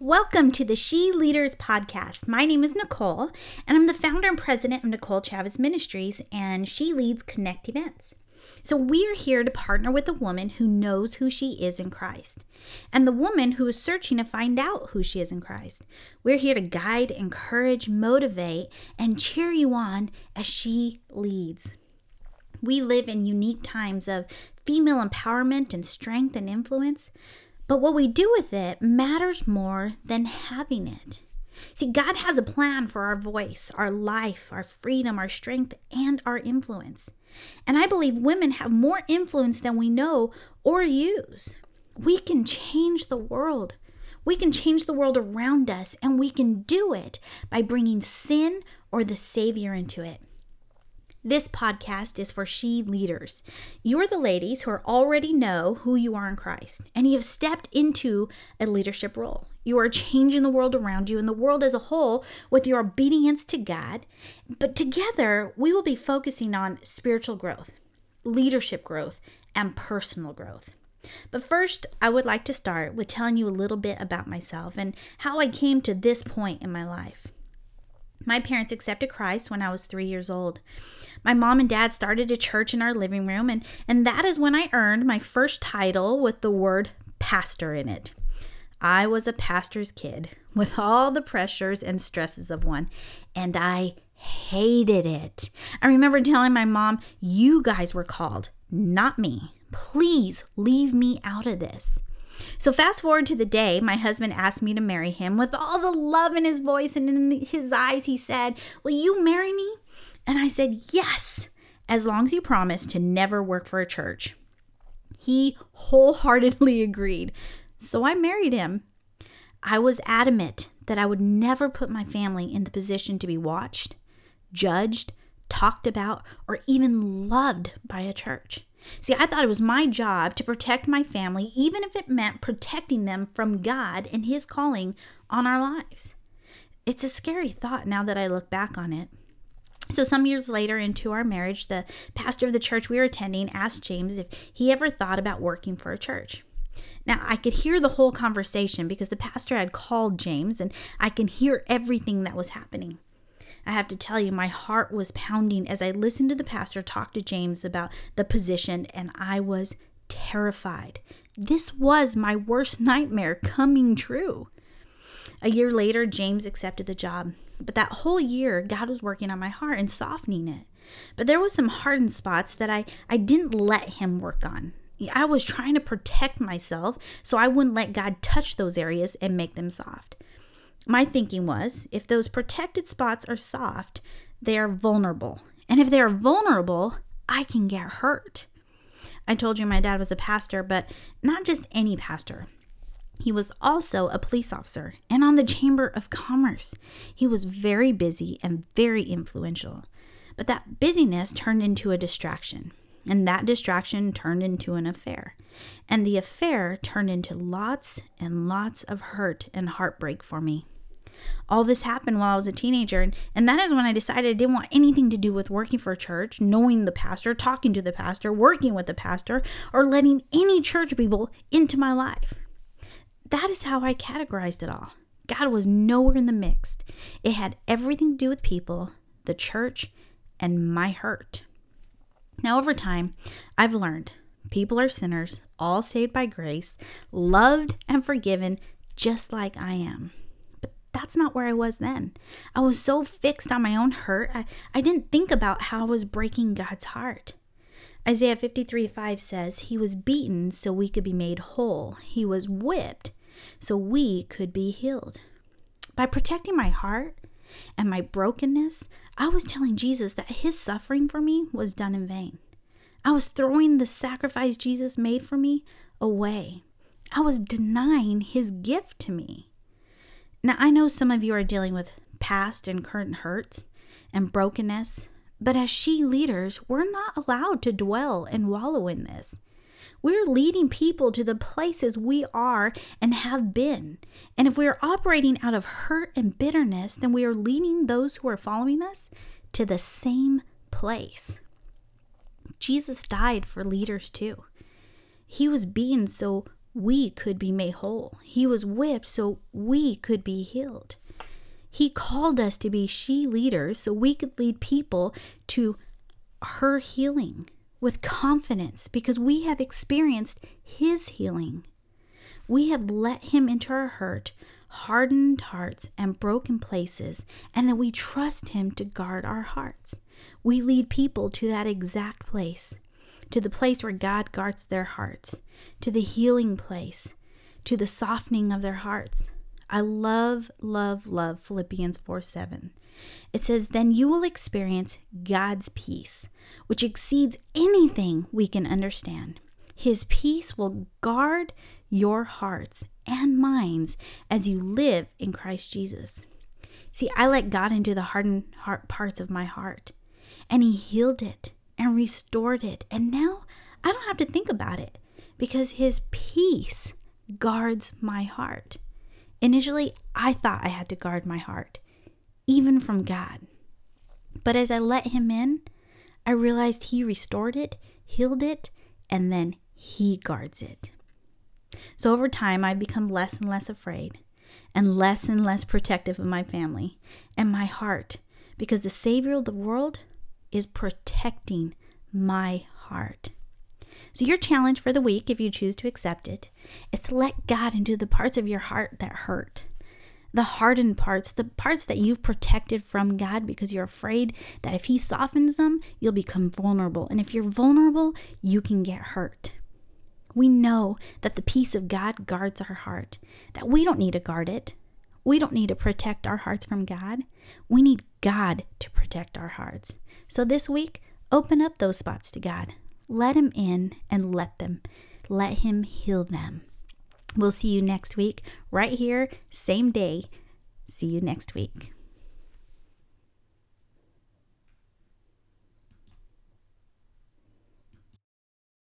Welcome to the She Leaders Podcast. My name is Nicole, and I'm the founder and president of Nicole Chavez Ministries, and she leads Connect events. So, we're here to partner with a woman who knows who she is in Christ and the woman who is searching to find out who she is in Christ. We're here to guide, encourage, motivate, and cheer you on as she leads. We live in unique times of female empowerment and strength and influence. But what we do with it matters more than having it. See, God has a plan for our voice, our life, our freedom, our strength, and our influence. And I believe women have more influence than we know or use. We can change the world. We can change the world around us, and we can do it by bringing sin or the Savior into it. This podcast is for she leaders. You are the ladies who already know who you are in Christ, and you have stepped into a leadership role. You are changing the world around you and the world as a whole with your obedience to God. But together, we will be focusing on spiritual growth, leadership growth, and personal growth. But first, I would like to start with telling you a little bit about myself and how I came to this point in my life. My parents accepted Christ when I was three years old. My mom and dad started a church in our living room, and, and that is when I earned my first title with the word pastor in it. I was a pastor's kid with all the pressures and stresses of one, and I hated it. I remember telling my mom, You guys were called, not me. Please leave me out of this. So, fast forward to the day my husband asked me to marry him. With all the love in his voice and in his eyes, he said, Will you marry me? And I said, Yes, as long as you promise to never work for a church. He wholeheartedly agreed. So I married him. I was adamant that I would never put my family in the position to be watched, judged, talked about, or even loved by a church. See, I thought it was my job to protect my family, even if it meant protecting them from God and His calling on our lives. It's a scary thought now that I look back on it. So, some years later into our marriage, the pastor of the church we were attending asked James if he ever thought about working for a church. Now, I could hear the whole conversation because the pastor had called James and I can hear everything that was happening. I have to tell you, my heart was pounding as I listened to the pastor talk to James about the position, and I was terrified. This was my worst nightmare coming true. A year later, James accepted the job. But that whole year, God was working on my heart and softening it. But there was some hardened spots that I, I didn't let him work on. I was trying to protect myself so I wouldn't let God touch those areas and make them soft. My thinking was if those protected spots are soft, they are vulnerable. And if they are vulnerable, I can get hurt. I told you my dad was a pastor, but not just any pastor. He was also a police officer and on the Chamber of Commerce. He was very busy and very influential. But that busyness turned into a distraction, and that distraction turned into an affair. And the affair turned into lots and lots of hurt and heartbreak for me. All this happened while I was a teenager, and, and that is when I decided I didn't want anything to do with working for a church, knowing the pastor, talking to the pastor, working with the pastor, or letting any church people into my life. That is how I categorized it all. God was nowhere in the mix. It had everything to do with people, the church, and my hurt. Now, over time, I've learned people are sinners, all saved by grace, loved and forgiven, just like I am that's not where I was then. I was so fixed on my own hurt, I, I didn't think about how I was breaking God's heart. Isaiah 53 5 says, He was beaten so we could be made whole. He was whipped so we could be healed. By protecting my heart and my brokenness, I was telling Jesus that His suffering for me was done in vain. I was throwing the sacrifice Jesus made for me away. I was denying His gift to me. Now, I know some of you are dealing with past and current hurts and brokenness, but as she leaders, we're not allowed to dwell and wallow in this. We're leading people to the places we are and have been. And if we are operating out of hurt and bitterness, then we are leading those who are following us to the same place. Jesus died for leaders too. He was beaten so we could be made whole. He was whipped so we could be healed. He called us to be she leaders so we could lead people to her healing with confidence because we have experienced His healing. We have let Him into our hurt, hardened hearts, and broken places, and then we trust Him to guard our hearts. We lead people to that exact place, to the place where God guards their hearts, to the healing place, to the softening of their hearts. I love, love, love Philippians 4 7. It says, Then you will experience God's peace, which exceeds anything we can understand. His peace will guard your hearts and minds as you live in Christ Jesus. See, I let God into the hardened heart parts of my heart, and He healed it and restored it. And now I don't have to think about it because His peace guards my heart. Initially, I thought I had to guard my heart, even from God. But as I let Him in, I realized He restored it, healed it, and then He guards it. So over time, I've become less and less afraid and less and less protective of my family and my heart because the Savior of the world is protecting my heart. So, your challenge for the week, if you choose to accept it, is to let God into the parts of your heart that hurt. The hardened parts, the parts that you've protected from God because you're afraid that if He softens them, you'll become vulnerable. And if you're vulnerable, you can get hurt. We know that the peace of God guards our heart, that we don't need to guard it. We don't need to protect our hearts from God. We need God to protect our hearts. So this week, open up those spots to God. Let Him in and let them. Let Him heal them. We'll see you next week, right here, same day. See you next week.